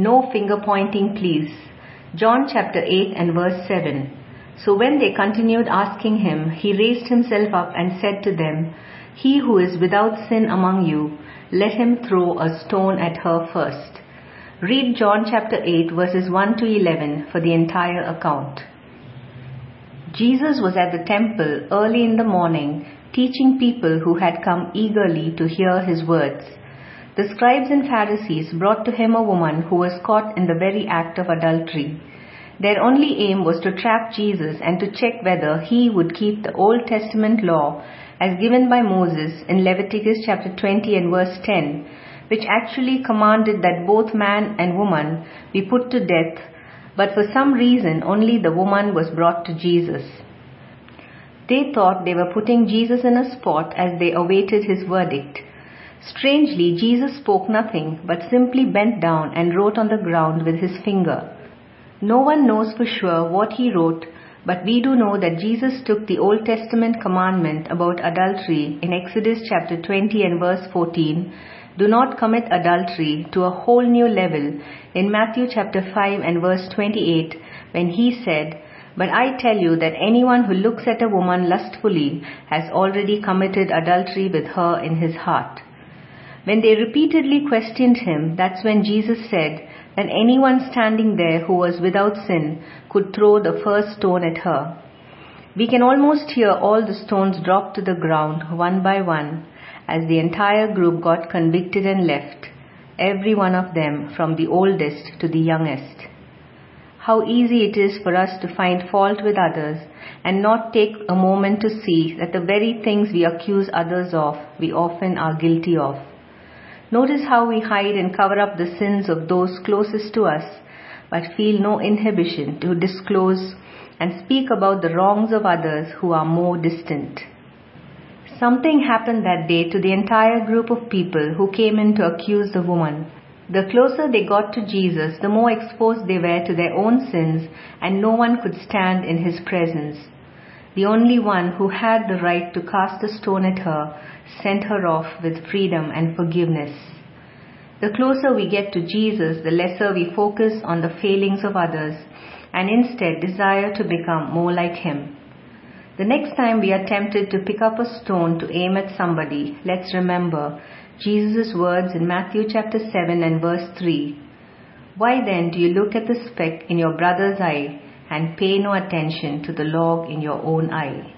No finger pointing, please. John chapter 8 and verse 7. So when they continued asking him, he raised himself up and said to them, He who is without sin among you, let him throw a stone at her first. Read John chapter 8 verses 1 to 11 for the entire account. Jesus was at the temple early in the morning teaching people who had come eagerly to hear his words. The scribes and Pharisees brought to him a woman who was caught in the very act of adultery. Their only aim was to trap Jesus and to check whether he would keep the Old Testament law as given by Moses in Leviticus chapter 20 and verse 10, which actually commanded that both man and woman be put to death, but for some reason only the woman was brought to Jesus. They thought they were putting Jesus in a spot as they awaited his verdict. Strangely, Jesus spoke nothing, but simply bent down and wrote on the ground with his finger. No one knows for sure what he wrote, but we do know that Jesus took the Old Testament commandment about adultery in Exodus chapter 20 and verse 14, do not commit adultery, to a whole new level in Matthew chapter 5 and verse 28 when he said, But I tell you that anyone who looks at a woman lustfully has already committed adultery with her in his heart. When they repeatedly questioned him, that's when Jesus said that anyone standing there who was without sin could throw the first stone at her. We can almost hear all the stones drop to the ground one by one as the entire group got convicted and left, every one of them from the oldest to the youngest. How easy it is for us to find fault with others and not take a moment to see that the very things we accuse others of, we often are guilty of. Notice how we hide and cover up the sins of those closest to us, but feel no inhibition to disclose and speak about the wrongs of others who are more distant. Something happened that day to the entire group of people who came in to accuse the woman. The closer they got to Jesus, the more exposed they were to their own sins, and no one could stand in his presence. The only one who had the right to cast a stone at her sent her off with freedom and forgiveness. The closer we get to Jesus, the lesser we focus on the failings of others and instead desire to become more like Him. The next time we are tempted to pick up a stone to aim at somebody, let's remember Jesus' words in Matthew chapter 7 and verse 3. Why then do you look at the speck in your brother's eye and pay no attention to the log in your own eye?